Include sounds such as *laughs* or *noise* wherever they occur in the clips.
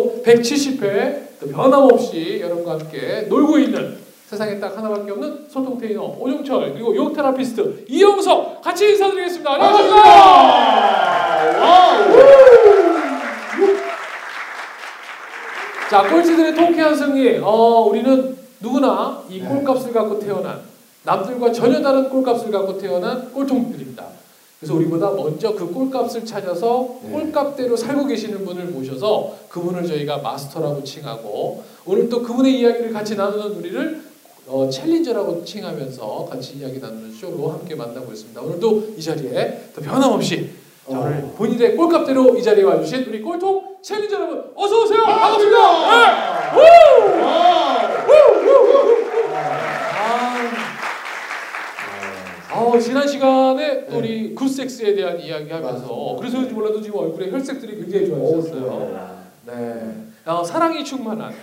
오늘도 170회 변함없이 여러분과 함께 놀고 있는 세상에 딱 하나밖에 없는 소통 테이너 오종철 그리고 욕 테라피스트 이영석 같이 인사드리겠습니다. 안녕하십니까? 자, 꼴찌들의 통쾌한 승리. 어, 우리는 누구나 이 꼴값을 갖고 태어난 남들과 전혀 다른 꼴값을 갖고 태어난 꼴통들입니다. 그래서 우리보다 먼저 그 꼴값을 찾아서 네. 꼴값대로 살고 계시는 분을 모셔서 그분을 저희가 마스터라고 칭하고 오늘 또 그분의 이야기를 같이 나누는 우리를 어, 챌린저라고 칭하면서 같이 이야기 나누는 쇼로 함께 만나고 있습니다. 오늘도 이 자리에 또 변함없이 자, 어. 오늘 본인의 꼴값대로 이 자리에 와주신 우리 꼴통 챌린저 여러분 어서 오세요. 반갑습니다. 네. 우! 우! 우! 우! 아, 어, 지난 시간에 또 우리 굿섹스에 대한 이야기하면서 맞습니다. 그래서 그런지 몰라도 지금 얼굴에 혈색들이 굉장히 좋아지셨어요. 네, 어, 사랑이 충만한. 네.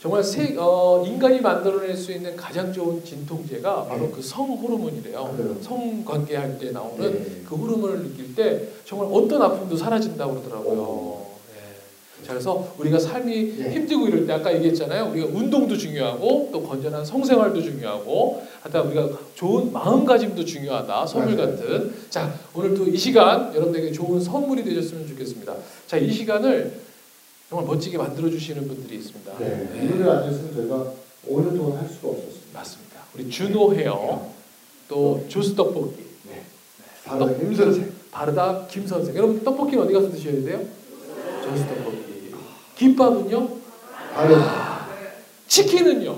정말 세, 어, 인간이 만들어낼 수 있는 가장 좋은 진통제가 바로 네. 그성 호르몬이래요. 그래요? 성관계할 때 나오는 네. 그 호르몬을 느낄 때 정말 어떤 아픔도 사라진다고 그러더라고요. 오. 네. 자, 그래서 우리가 삶이 네. 힘들고 이럴 때 아까 얘기했잖아요. 우리가 운동도 중요하고 또 건전한 성생활도 중요하고 하여튼 우리가 좋은 마음가짐도 중요하다. 선물 맞아요. 같은. 자, 오늘도 이 시간 여러분에게 좋은 선물이 되셨으면 좋겠습니다. 자, 이 시간을 정말 멋지게 만들어 주시는 분들이 있습니다. 네. 네. 이분을 안 했으면 저희가 5년 동안 할 수가 없었습니다. 맞습니다. 우리 준호 헤어 또 조스 떡볶이 네. 바로 김 선생. 바르다 김 선생. 여러분 떡볶이는 어디 가서 드셔야 돼요? 조스 떡볶이. 김밥은요? 바로 치킨은요?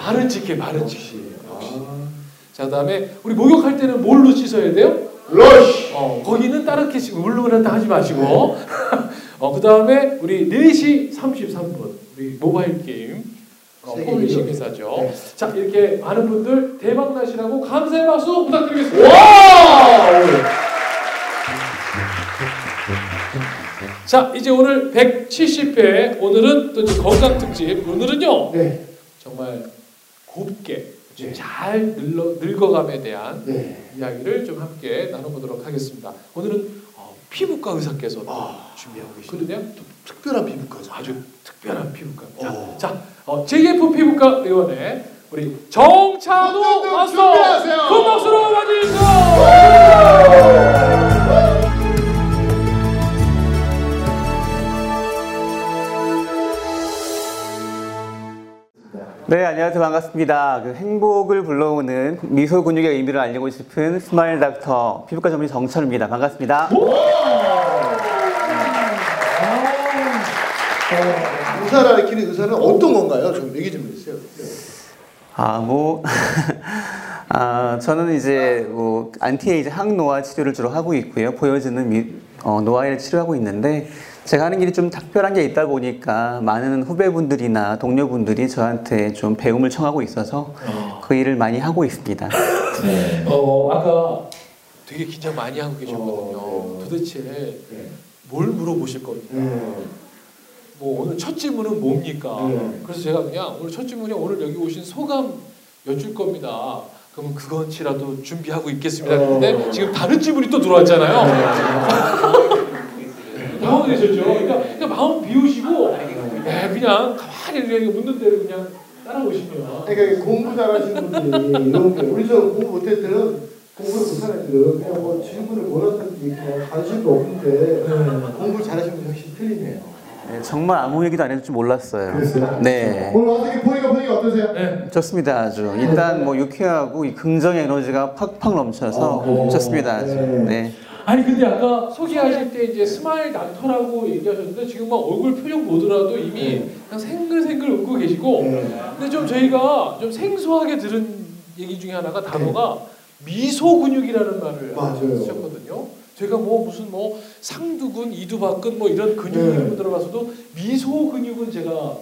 바른 치킨, 바른 치킨. 아. 자, 그다음에 우리 목욕할 때는 뭘로 씻어야 돼요? 러쉬. 어, 거기는 따르게 다 하지 마시고. *laughs* 어, 그 다음에 우리 4시 33분 우리 모바일 게임 어, 퍼블리싱 일위. 회사죠. 네. 자, 이렇게 많은 분들 대박 나시라고 감사의 박수 부탁드리겠습니다. 와! 자, 이제 오늘 170회 오늘은 또 건강 특집. 오늘은요. 네. 정말 곱게 네. 잘 늙어, 늙어감에 대한 네. 이야기를 좀 함께 나눠보도록 하겠습니다. 오늘은 어, 피부과 의사께서 아. 준비하고 계시거든요. 특별한 피부과죠. 아주 특별한 피부과입니다. 오. 자, 어, JF 피부과 의원의 우리 정찬우 마스터. 큰 박수로 맞이해주세요. 네, 안녕하세요. 반갑습니다. 그 행복을 불러오는 미소 근육의 의미를 알리고 싶은 스마일 닥터 피부과 전문의 정찬우입니다. 반갑습니다. 의사를 가르치는 의사는 어떤 건가요? 좀 얘기 좀 해주세요. 아, 뭐, *laughs* 아, 저는 이제 뭐 안티에이즈 항노화 치료를 주로 하고 있고요. 보여지는 미, 어, 노화를 치료하고 있는데 제가 하는 일이 좀 특별한 게 있다 보니까 많은 후배분들이나 동료분들이 저한테 좀 배움을 청하고 있어서 그 일을 많이 하고 있습니다. 어, 아까 되게 긴장 많이 하고 계셨거든요. 어, 네. 도대체 네. 뭘 물어보실 겁니까? 네. 뭐 오늘 첫 질문은 뭡니까? 네. 그래서 제가 그냥 오늘 첫 질문이 오늘 여기 오신 소감 여쭐 겁니다. 그러면 그것이라도 준비하고 있겠습니다. 근데 어. 지금 다른 질문이 또 들어왔잖아요. 당황되셨죠? 그러니까, 그러니까 마음 비우시고 네, 그냥 가만히 그냥 묻는 대로 그냥 따라오시면 그러니까 공부 잘하시는 분들이 이런 게 우리처럼 공부 못할 때는 공부를 못하는 애들은 그냥 뭐 질문을 뭐라든지 그냥 관심도 없는데 공부를 잘하시는 분이 확실히 틀리네요. 네, 정말 아무 얘기도 안 해도 좀 몰랐어요. 그랬어요? 네. 오늘 어떻게 보니까 보니까 어떠세요? 네. 좋습니다 아주 일단 뭐 유쾌하고 이 긍정 에너지가 팍팍 넘쳐서 어, 좋습니다 아주 네. 네. 아니 근데 아까 소개하실 때 이제 스마일 닥터라고 얘기하셨는데 지금 막 얼굴 표정 보더라도 이미 그냥 생글생글 웃고 계시고 네. 근데 좀 저희가 좀 생소하게 들은 얘기 중에 하나가 단어가 미소 근육이라는 말을 맞아요. 쓰셨거든요. 제가 뭐 무슨 뭐 상두근, 이두박근 뭐 이런 근육 네. 이름 들어봐서도 미소 근육은 제가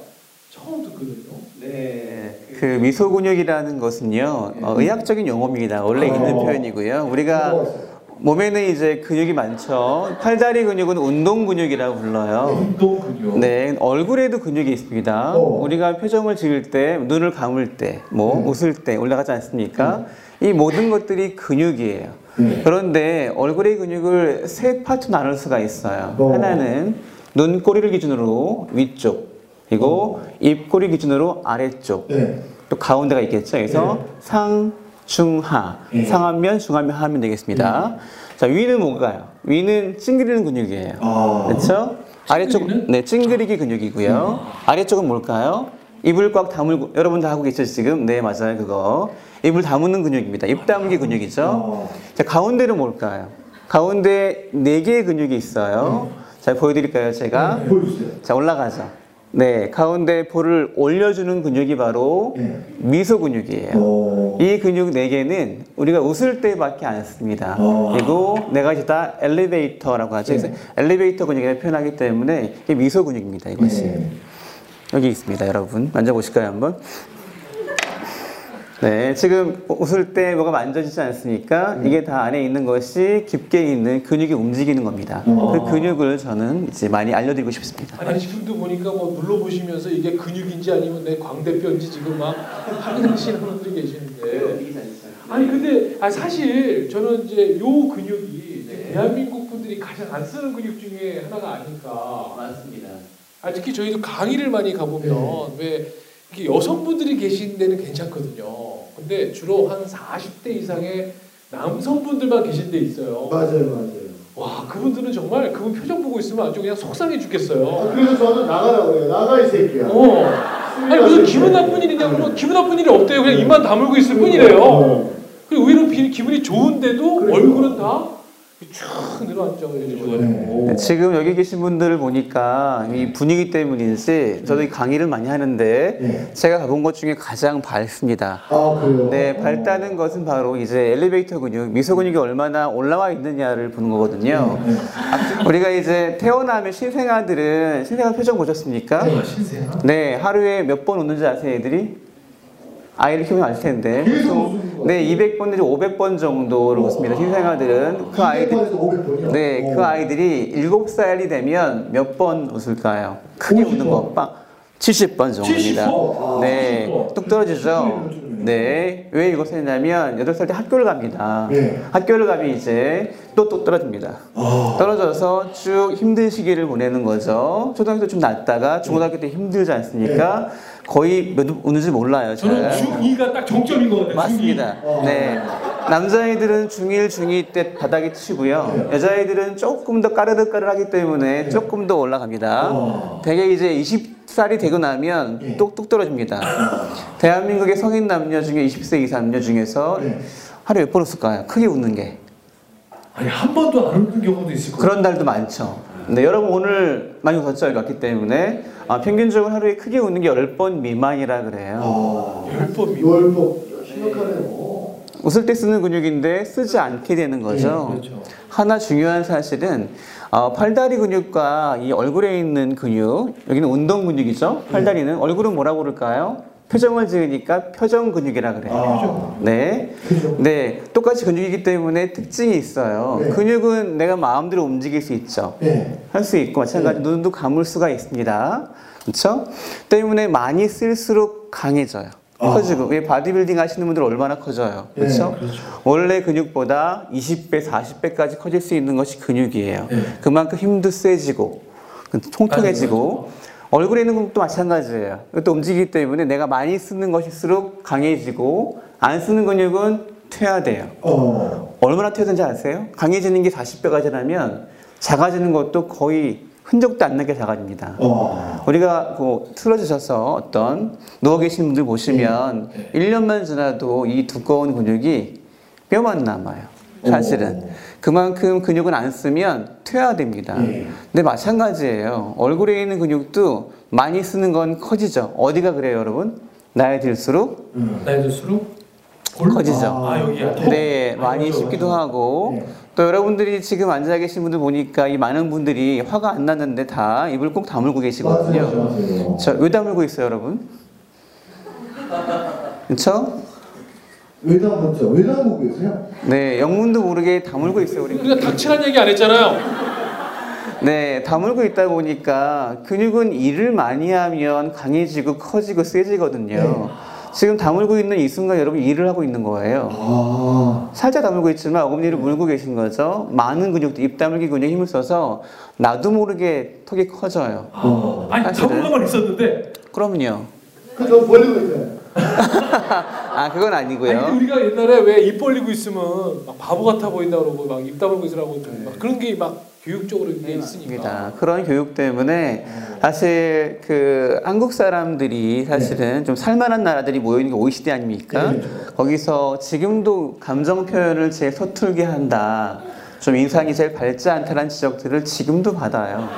처음 듣거든요. 네. 그 미소 근육이라는 것은요 어, 의학적인 용어입니다 원래 어. 있는 표현이고요 우리가. 몸에는 이제 근육이 많죠 팔다리 근육은 운동 근육이라고 불러요 운동 근육. 네, 얼굴에도 근육이 있습니다. 어. 우리가 표정을 지을 때, 눈을 감을 때, 뭐 음. 웃을 때 올라가지 않습니까? 이 모든 것들이 근육이에요. 음. 그런데 얼굴의 근육을 세 파트 나눌 수가 있어요. 어. 하나는 눈 꼬리를 기준으로 위쪽 그리고 입 꼬리 기준으로 아래쪽 네. 또 가운데가 있겠죠. 그래서 상, 중, 하. 네. 상하면, 중하면, 하면 되겠습니다. 자, 위는 뭔가요? 위는 찡그리는 근육이에요. 아. 그렇죠? 아래쪽? 네, 찡그리기 근육이고요. 아래쪽은 뭘까요? 입을 꽉 다물고, 여러분 다 하고 계시죠, 지금? 네, 맞아요, 그거. 입을 다무는 근육입니다. 입 다물기 근육이죠. 어. 자, 가운데는 뭘까요? 가운데 네 개의 근육이 있어요. 자, 보여드릴까요, 제가? 네, 보여주세요. 자, 올라가죠. 네, 가운데 볼을 올려주는 근육이 바로 네. 미소 근육이에요. 어. 이 근육 네 개는 우리가 웃을 때밖에 안 씁니다. 어. 그리고 네 가지 다 엘리베이터라고 하죠. 네. 엘리베이터 근육이라고 표현하기 때문에 이게 미소 근육입니다. 이것이 네. 여기 있습니다, 여러분. 만져보실까요, 한번? 네, 지금 웃을 때 뭐가 만져지지 않습니까? 네. 이게 다 안에 있는 것이 깊게 있는 근육이 움직이는 겁니다. 어. 그 근육을 저는 이제 많이 알려드리고 싶습니다. 아니 지금도 보니까 뭐 눌러보시면서 이게 근육인지 아니면 내 광대뼈인지 지금 막 하시는 분들이 계시는데 아니 근데 아니 사실 저는 이제 요 근육이 이제 대한민국 분들이 가장 안 쓰는 근육 중에 하나가 아닐까 맞습니다. 아, 특히 저희도 강의를 많이 가보면 왜 이렇게 여성분들이 계신 데는 괜찮거든요 근데 주로 한 40대 이상의 남성분들만 계신 데 있어요 맞아요, 맞아요. 와 그분들은 정말 그분 표정 보고 있으면 아주 그냥 속상해 아, 죽겠어요 그래서 저는 나가라고 해요. 나가 이 새끼야. 어. 아니 무슨 기분 나쁜 일이냐 그러면 기분 나쁜 일이 없대요. 그냥 입만 다물고 있을 뿐이래요. 어. 그리고 의외로 비- 기분이 좋은데도 그러니까. 얼굴은 다 가지고. 네. 지금 여기 계신 분들을 보니까 이 분위기 때문인지 저도 이 강의를 많이 하는데 네. 제가 가본 것 중에 가장 밝습니다. 아, 그래요? 네, 밝다는 것은 바로 이제 엘리베이터 근육, 미소 근육이 얼마나 올라와 있느냐를 보는 거거든요. 네. 아, 우리가 이제 태어나면 신생아들은 신생아 표정 보셨습니까? 네, 신세요. 네, 하루에 몇 번 웃는지 아세요, 애들이? 아이를 키우면 아실 텐데. 네, 200번 내지 500번 정도로 웃습니다. 신생아들은 그 아이들 200번에서 500번이요? 네, 그 아이들이 7살이 되면 몇 번 웃을까요? 크게 50 웃는 거 빵. 70번 정도입니다. 70번? 아, 네, 70번. 뚝 떨어지죠? 네. 네, 왜 이것을 했냐면 8살 때 학교를 갑니다. 네. 학교를 가면 이제 또뚝 떨어집니다. 아. 떨어져서 쭉 힘든 시기를 보내는 거죠. 초등학교 때좀 낫다가 중고등학교 때 힘들지 않습니까? 거의 몇 웃는지 몰라요. 잘. 저는 중2가 딱 정점인 것 같아요. 맞습니다. 어. 네. 남자애들은 중1, 중2 때 바닥에 치고요. 여자애들은 조금 더 까르르까르하기 때문에 조금 더 올라갑니다. 어. 대개 이제 20살이 되고 나면 네. 똑똑 떨어집니다. 대한민국의 성인 남녀 중에 20세 이상 남녀 중에서 네. 하루에 몇 번 웃을까요? 크게 웃는 게. 아니 한 번도 안 웃는 경우도 있을 거예요. 그런 날도 많죠. 네, 여러분 오늘 많이 웃었죠? 여기 왔기 때문에. 아, 평균적으로 하루에 크게 웃는 게 10번 미만이라 그래요. 아. 열번 미. 열법 심각하네요. 웃을 때 쓰는 근육인데 쓰지 않게 되는 거죠. 네, 그렇죠. 하나 중요한 사실은 어, 팔다리 근육과 이 얼굴에 있는 근육, 여기는 운동 근육이죠. 팔다리는 얼굴은 뭐라고 그럴까요? 표정을 지으니까 표정 근육이라 그래요. 아. 네. 그죠? 네. 똑같이 근육이기 때문에 특징이 있어요. 네. 근육은 내가 마음대로 움직일 수 있죠. 네. 할수 있고 마찬가지 로 눈도 감을 수가 있습니다. 그렇죠? 때문에 많이 쓸수록 강해져요. 아. 커지고 왜 바디빌딩 하시는 분들 얼마나 커져요. 네, 그렇죠? 그렇죠. 원래 근육보다 20배, 40배까지 커질 수 있는 것이 근육이에요. 네. 그만큼 힘도 세지고 통통해지고 얼굴에 있는 근육도 마찬가지예요. 또 움직이기 때문에 내가 많이 쓰는 것일수록 강해지고 안 쓰는 근육은 퇴화돼요. 어. 얼마나 퇴화된지 아세요? 강해지는 게 40배가 지나면 작아지는 것도 거의 흔적도 안 나게 작아집니다. 어. 우리가 그 틀어지셔서 어떤 누워 계신 분들 보시면 네. 1년만 지나도 이 두꺼운 근육이 뼈만 남아요. 사실은. 오. 그만큼 근육은 안 쓰면 퇴화됩니다. 네. 근데 마찬가지예요. 얼굴에 있는 근육도 많이 쓰는 건 커지죠. 어디가 그래요, 여러분? 나이 들수록 음. 나이 들수록 커지죠. 아 여기야. 네, 많이 씹기도 하고 네. 또 여러분들이 지금 앉아 계신 분들 보니까 이 많은 분들이 화가 안 났는데 다 입을 꼭 다물고 계시거든요. 맞아요, 맞아요. 자, 왜 다물고 있어요, 여러분? 그렇죠? 외당 먼저 외당 보고 계세요? 네, 영문도 모르게 다물고 있어요, 우리. 우리가 닥치란 얘기 안 했잖아요. 네, 다물고 있다 보니까 근육은 일을 많이 하면 강해지고 커지고 세지거든요. 지금 다물고 있는 이 순간 여러분 일을 하고 있는 거예요. 아. 살짝 다물고 있지만 어금니를 물고 계신 거죠. 많은 근육들, 입 다물기 근육에 힘을 써서 나도 모르게 턱이 커져요. 아, 아니. 자본감은 있었는데 그럼요. 그저 벌리고 있어요. *laughs* 아 그건 아니고요. 아니 우리가 옛날에 왜 입 벌리고 있으면 막 바보 같아 보인다 그러고 막 입 다물고 있으라고 좀막 그런 게 막 교육적으로 이게 있으니까. 입니다. 그런 교육 때문에 사실 그 한국 사람들이 사실은 좀 살만한 나라들이 모여 있는 게 OECD 아닙니까? 거기서 지금도 감정 표현을 제일 서툴게 한다. 좀 인상이 제일 밝지 않다는 지적들을 지금도 받아요.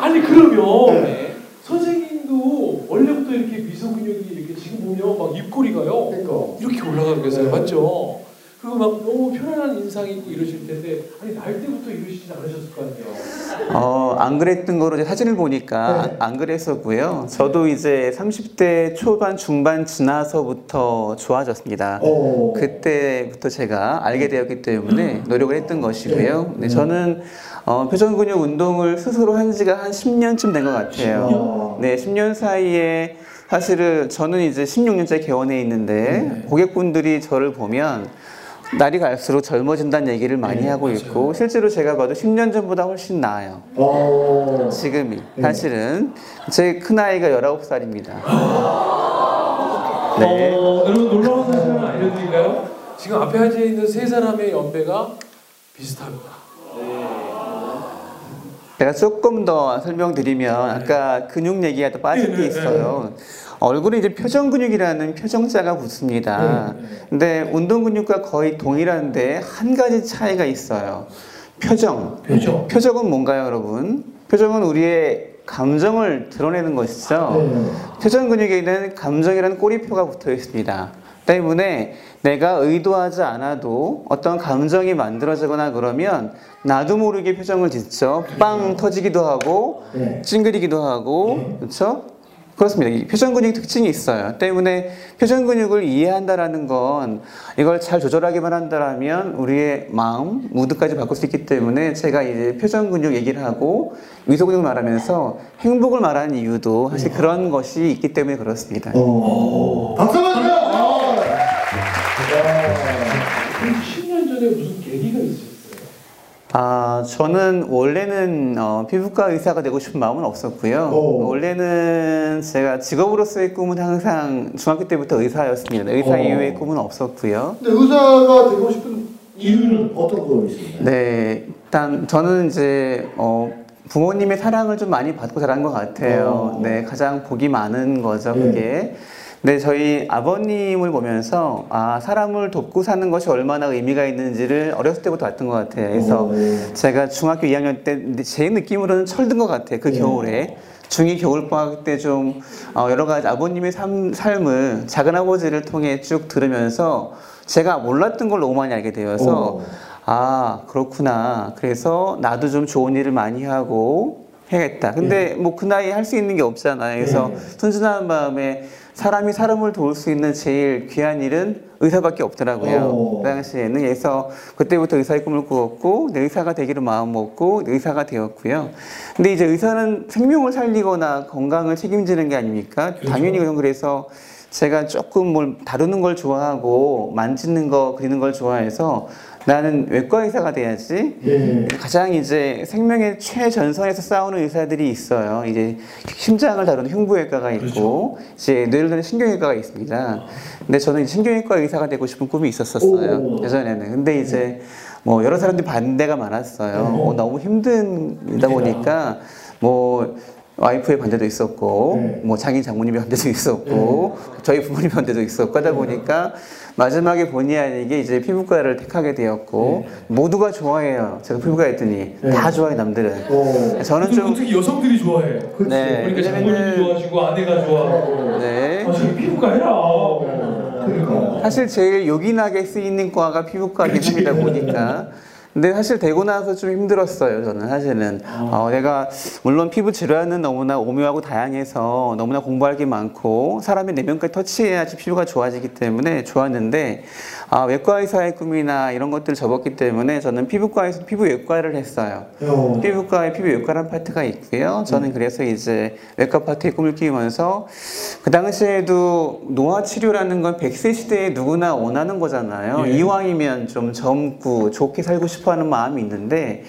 아니 그러면 네. 선생님도 원래부터 이렇게 미소 근육이 이렇게 지금 보면 막 입꼬리가요 그러니까. 이렇게 올라가고 계세요 네. 맞죠? 그리고 막 너무 편안한 인상이 있고 이러실 텐데 아니 날 때부터 이러시진 않으셨을 거 아니에요. 어, 안 그랬던 거로 이제 사진을 보니까 네. 안 그랬었고요. 저도 이제 30대 초반 중반 지나서부터 좋아졌습니다. 어. 그때부터 제가 알게 되었기 때문에 노력을 했던 것이고요. 네. 네, 저는 어, 표정 근육 운동을 스스로 한 지가 한 10년쯤 된 것 같아요. 10년? 네, 10년 사이에 사실은 저는 이제 16년째 개원해 있는데 고객분들이 저를 보면 날이 갈수록 젊어진다는 얘기를 많이 하고 있고 실제로 제가 봐도 10년 전보다 훨씬 나아요. 어. 지금이 사실은 제 큰 아이가 19살입니다. 네. 어, 여러분 놀라운 사실 알려드릴까요? 지금 앞에 앉아 있는 세 사람의 연배가 비슷합니다. 제가 조금 더 설명드리면 아까 근육 얘기가 또 빠진 게 있어요. 얼굴에 이제 표정 근육이라는 표정자가 붙습니다. 근데 운동 근육과 거의 동일한데 한 가지 차이가 있어요. 표정. 표정. 표정은 뭔가요, 여러분? 표정은 우리의 감정을 드러내는 것이죠. 네. 표정 근육에는 감정이라는 꼬리표가 붙어 있습니다. 때문에 내가 의도하지 않아도 어떤 감정이 만들어지거나 그러면 나도 모르게 표정을 짓죠. 빵 터지기도 하고 네. 찡그리기도 하고 그렇죠? 그렇습니다. 이 표정 근육 특징이 있어요. 때문에 표정 근육을 이해한다라는 건 이걸 잘 조절하기만 한다라면 우리의 마음, 무드까지 바꿀 수 있기 때문에 제가 이제 표정 근육 얘기를 하고 미소 근육 말하면서 행복을 말하는 이유도 사실 그런 것이 있기 때문에 그렇습니다. 어. 박수 한번 아, 저는 원래는 어, 피부과 의사가 되고 싶은 마음은 없었고요. 오. 원래는 제가 직업으로서의 꿈은 항상 중학교 때부터 의사였습니다. 의사 오. 이후의 꿈은 없었고요. 근데 의사가 되고 싶은 이유는 어떤 거 있습니까? 네, 일단 저는 이제 어, 부모님의 사랑을 좀 많이 받고 자란 것 같아요. 어. 네, 가장 복이 많은 거죠, 네. 그게. 네, 저희 아버님을 보면서 아 사람을 돕고 사는 것이 얼마나 의미가 있는지를 어렸을 때부터 봤던 것 같아요. 그래서 어. 제가 중학교 2학년 때 제 느낌으로는 철든 것 같아요. 그 네. 겨울에. 중2 겨울방학 때좀 어, 여러 가지 아버님의 삶, 삶을 작은 아버지를 통해 쭉 들으면서 제가 몰랐던 걸 너무 많이 알게 되어서 어. 아 그렇구나. 그래서 나도 좀 좋은 일을 많이 하고 해야겠다. 근데 뭐그 나이에 할 수 있는 게 없잖아요. 그래서 네. 순진한 마음에 사람이 사람을 도울 수 있는 제일 귀한 일은 의사밖에 없더라고요. 어. 그 당시에는 그래서 그때부터 의사의 꿈을 꾸었고 내 의사가 되기로 마음 먹고 의사가 되었고요. 근데 이제 의사는 생명을 살리거나 건강을 책임지는 게 아닙니까? 당연히 그런 그래서 제가 조금 뭘 다루는 걸 좋아하고 만지는 거 그리는 걸 좋아해서 나는 외과 의사가 돼야지 예. 가장 이제 생명의 최전선에서 싸우는 의사들이 있어요. 이제 심장을 다루는 흉부외과가 있고 이제 뇌를 다루는 신경외과가 있습니다. 근데 저는 신경외과 의사가 되고 싶은 꿈이 있었었어요. 오. 예전에는. 근데 이제 뭐 여러 사람들이 반대가 많았어요. 어, 너무 힘들다 보니까 뭐 와이프의 반대도 있었고, 네. 뭐 장인 장모님의 반대도 있었고, 저희 부모님 반대도 있었고 하다 보니까 마지막에 본의 아니게 이제 피부과를 택하게 되었고 모두가 좋아해요. 제가 피부과 했더니 네. 다 좋아해 남들은. 어. 저는 좀 특히 여성들이 좋아해. 그치. 네. 그러니까 장모님이 좋아하시고 아내가 좋아하고. 네. 아, 저기 피부과 해라. 그러니까. 사실 제일 요긴하게 쓰이는 과가 피부과긴 합니다 보니까. 근데 사실 되고 나서 좀 힘들었어요. 저는 사실은 어, 내가 물론 피부 질환은 너무나 오묘하고 다양해서 너무나 공부할 게 많고 사람의 내면까지 터치해야지 피부가 좋아지기 때문에 좋았는데 아, 외과 의사의 꿈이나 이런 것들을 접었기 때문에 저는 피부과에서 피부 외과를 했어요. 어. 피부과에 피부 외과라는 파트가 있고요. 저는 그래서 이제 외과 파트에 꿈을 키우면서 그 당시에도 노화 치료라는 건 100세 시대에 누구나 원하는 거잖아요. 예. 이왕이면 좀 젊고 좋게 살고 싶어 하는 마음이 있는데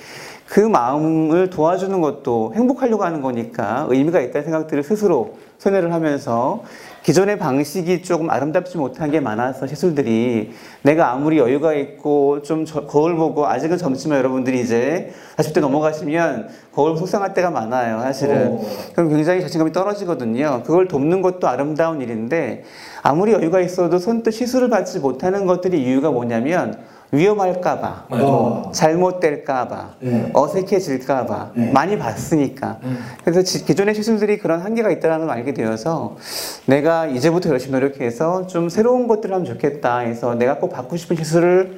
그 마음을 도와주는 것도 행복하려고 하는 거니까 의미가 있다는 생각들을 스스로 손해를 하면서 기존의 방식이 조금 아름답지 못한 게 많아서 시술들이 내가 아무리 여유가 있고 좀 저- 거울 보고 아직은 젊지만 여러분들이 이제 40대 넘어가시면 거울 속상할 때가 많아요 사실은 어. 그럼 굉장히 자신감이 떨어지거든요 그걸 돕는 것도 아름다운 일인데 아무리 여유가 있어도 선뜻 시술을 받지 못하는 것들이 이유가 뭐냐면 위험할까봐. 어. 잘못될까봐 네. 어색해질까봐 네. 많이 봤으니까 음. 그래서 지- 기존의 시술들이 그런 한계가 있다는 걸 알게 되어서 내가 이제부터 열심히 노력해서 좀 새로운 것들을 하면 좋겠다 해서 내가 꼭 받고 싶은 시술을 음,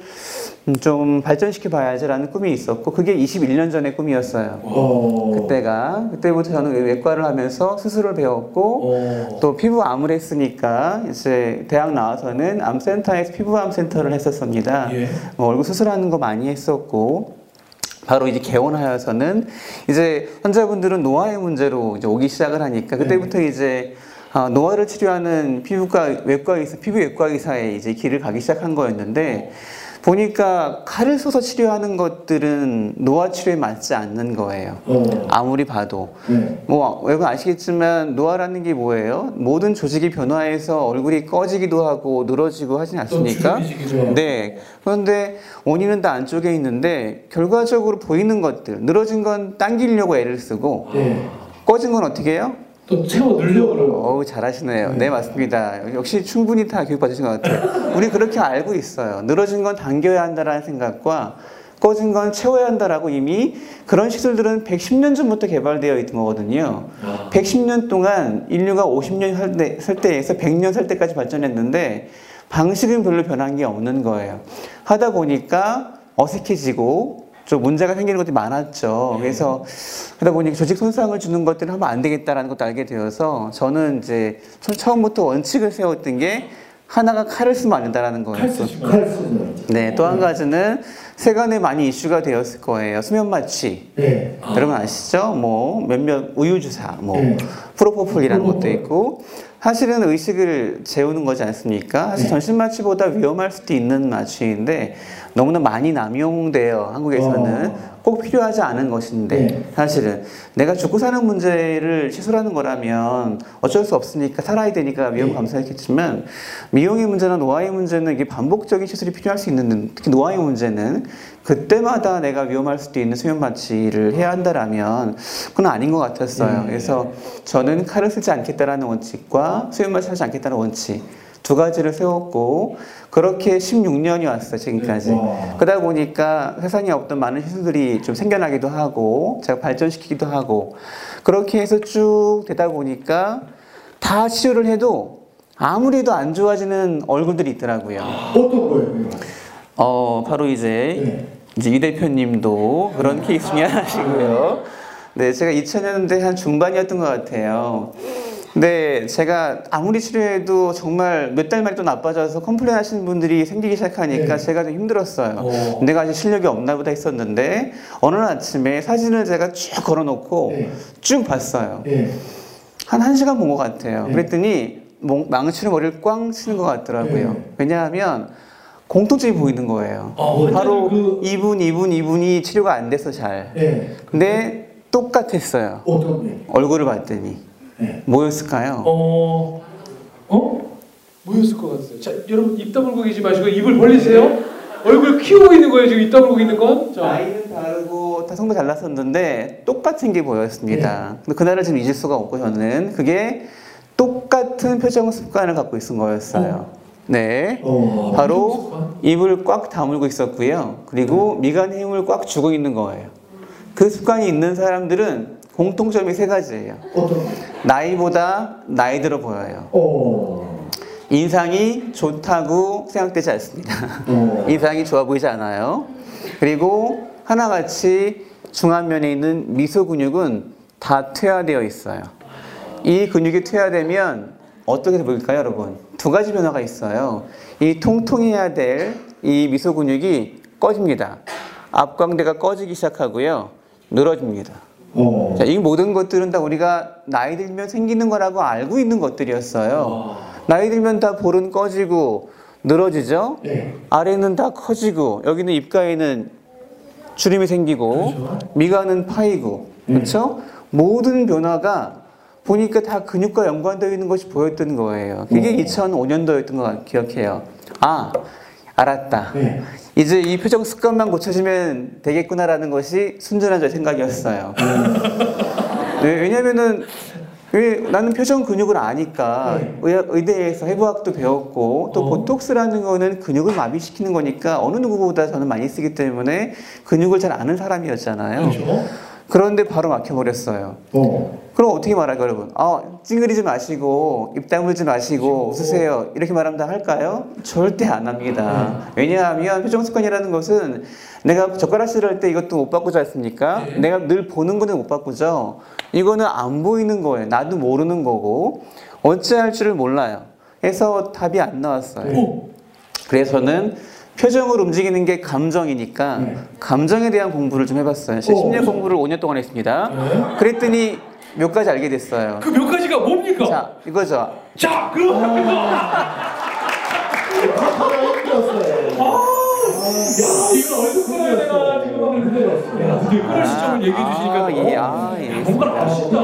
좀 발전시켜 봐야지라는 꿈이 있었고 그게 21년 전의 꿈이었어요 어. 그때가 그때부터 저는 외과를 하면서 수술을 배웠고 어. 또 피부 암을 했으니까 이제 대학 나와서는 암센터에서 피부암 센터를 했었습니다. 예. 뭐 얼굴 수술하는 거 많이 했었고 바로 이제 개원하여서는 이제 환자분들은 노화의 문제로 이제 오기 시작을 하니까 그때부터 이제 아, 노화를 치료하는 피부과 외과 의사, 피부 외과 의사의 이제 길을 가기 시작한 거였는데 보니까 칼을 쏘서 치료하는 것들은 노화 치료에 맞지 않는 거예요. 어. 아무리 봐도. 네. 뭐 여러분 아시겠지만 노화라는 게 뭐예요? 모든 조직이 변화해서 얼굴이 꺼지기도 하고 늘어지고 않습니까? 또 주름이시기도 하고. 네. 그런데 원인은 다 안쪽에 있는데 결과적으로 보이는 것들 늘어진 건 당기려고 애를 쓰고 네. 꺼진 건 어떻게 해요? 또 채워 넣으려고. 어우 잘하시네요. 네 맞습니다. 역시 충분히 다 교육 받으신 것 같아요. 우리 그렇게 알고 있어요. 늘어진 건 당겨야 한다라는 생각과 꺼진 건 채워야 한다라고 이미 그런 시술들은 110년 전부터 개발되어 있던 거거든요. 110년 동안 인류가 50년 살, 때, 살 때에서 100년 살 때까지 발전했는데 방식은 별로 변한 게 없는 거예요. 하다 보니까 어색해지고 좀 문제가 생기는 것들이 많았죠. 그래서 그러다 보니까 조직 손상을 주는 것들을 하면 안 되겠다라는 것도 알게 되어서 저는 이제 처- 처음부터 원칙을 세웠던 게 하나가 칼을 쓰면 안 된다라는 거예요. 칼 쓰는. 네, 또 한 가지는 세간에 많이 이슈가 되었을 거예요. 수면 마취. 네. 여러분 아시죠? 뭐 몇몇 우유 주사, 뭐 네. 프로포폴이라는 것도. 있고 사실은 의식을 재우는 거지 않습니까? 사실 네. 전신 마취보다 위험할 수도 있는 마취인데 너무나 많이 남용돼요. 한국에서는 어. 꼭 필요하지 않은 것인데 네. 사실은 내가 죽고 사는 문제를 시술하는 거라면 어쩔 수 없으니까 살아야 되니까 위험 네. 감수했겠지만 미용의 문제나 노화의 문제는 이게 반복적인 시술이 필요할 수 있는 특히 노화의 문제는 그때마다 내가 위험할 수도 있는 수면 마취를 해야 한다라면 그건 아닌 것 같았어요. 네. 그래서 저는 칼을 쓰지 않겠다라는 원칙과 수면 마취 하지 않겠다는 원칙 두 가지를 세웠고 그렇게 16년이 왔어요 지금까지. 와. 그러다 보니까 세상에 없던 많은 시술들이 좀 생겨나기도 하고 제가 발전시키기도 하고 그렇게 해서 쭉 되다 보니까 다 치료를 해도 아무리도 안 좋아지는 얼굴들이 있더라고요. 어떤 거예요? 어 바로 이제 네. 이제 이 대표님도 그런 케이스 중에 하나시고요. 네, 제가 2000년대 한 중반이었던 것 같아요. 근데 제가 아무리 치료해도 정말 몇 달 만에 또 나빠져서 complain 하시는 분들이 생기기 시작하니까 네. 제가 좀 힘들었어요. 어. 내가 아직 실력이 없나 보다 했었는데 어느 날 아침에 사진을 제가 쭉 걸어놓고 네. 쭉 봤어요. 네. 한 1시간 본 것 같아요. 네. 그랬더니 몽- 망치로 머리를 꽝 치는 것 같더라고요. 네. 왜냐하면 공통점이 보이는 거예요. 어, 바로 그- 이분, 이분, 이분이 치료가 안 돼서 잘. 네. 근데 똑같았어요. 거? 얼굴을 봤더니. 네. 뭐였을까요? 어. 어? 뭐였을 것 같아요? 자, 여러분 입 다물고 계지 마시고 입을 벌리세요. 얼굴 키우고 있는 거예요 지금 입 다물고 있는 건. 자, 나이는 다르고 다 성도 달랐었는데 똑같은 게 보였습니다. 네. 근데 그날을 지금 잊을 수가 없고 저는 그게 똑같은 표정 습관을 갖고 있은 거였어요. 네. 어. 바로 입을 꽉 다물고 있었고요. 그리고 미간 힘을 꽉 주고 있는 거예요. 그 습관이 있는 사람들은 공통점이 세 가지예요. 어떤 거? 나이보다 나이 들어 보여요. 어. 인상이 좋다고 생각되지 않습니다. 어. *laughs* 인상이 좋아 보이지 않아요. 그리고 하나같이 중안면에 있는 미소 근육은 다 퇴화되어 있어요. 이 근육이 퇴화되면 어떻게 보일까요, 여러분? 두 가지 변화가 있어요. 이 통통해야 될 이 미소 근육이 꺼집니다. 앞광대가 꺼지기 시작하고요. 늘어집니다. 어. 자, 이 모든 것들은 다 우리가 나이 들면 생기는 거라고 알고 있는 것들이었어요. 나이 들면 다 볼은 꺼지고 늘어지죠. 네. 아래는 다 커지고 여기는 입가에는 주름이 생기고 미간은 파이고 그렇죠? 모든 변화가 보니까 다 근육과 연관되어 있는 것이 보였던 거예요. 그게 2005년도였던 거 기억해요. 아 알았다. 네. 이제 이 표정 습관만 고쳐지면 되겠구나라는 것이 순전한 제 생각이었어요. 네, 왜냐면은 왜 나는 표정 근육을 아니까 의, 의대에서 해부학도 배웠고 또 어. 보톡스라는 거는 근육을 마비시키는 거니까 어느 누구보다 저는 많이 쓰기 때문에 근육을 잘 아는 사람이었잖아요. 그렇죠. 그런데 바로 막혀버렸어요. 어. 그럼 어떻게 말할까요, 여러분? 아, 찡그리지 마시고, 입 다물지 마시고, 웃으세요. 이렇게 말하면 다 할까요? 절대 안 합니다. 왜냐하면 표정 습관이라는 것은 내가 젓가락질을 할 때 이것도 못 바꾸지 않습니까? 네. 내가 늘 보는 거는 못 바꾸죠? 이거는 안 보이는 거예요. 나도 모르는 거고, 어찌할 줄을 몰라요. 그래서 답이 안 나왔어요. 오. 그래서 저는 표정을 움직이는 게 감정이니까 감정에 대한 공부를 좀 해봤어요. 제가 어. 심리학 공부를 5년 동안 했습니다. 그랬더니 몇 가지 알게 됐어요. 그 몇 가지가 뭡니까? 자, 자, 이거죠. 그럼 갑니다. 하나 힘들었어요. 야, 이거 어디서 끊어야 되나 지금 야, 드디어 끊을 시점을 얘기해 주시니까 아, 예, 아, 예. 뭔가 아시다.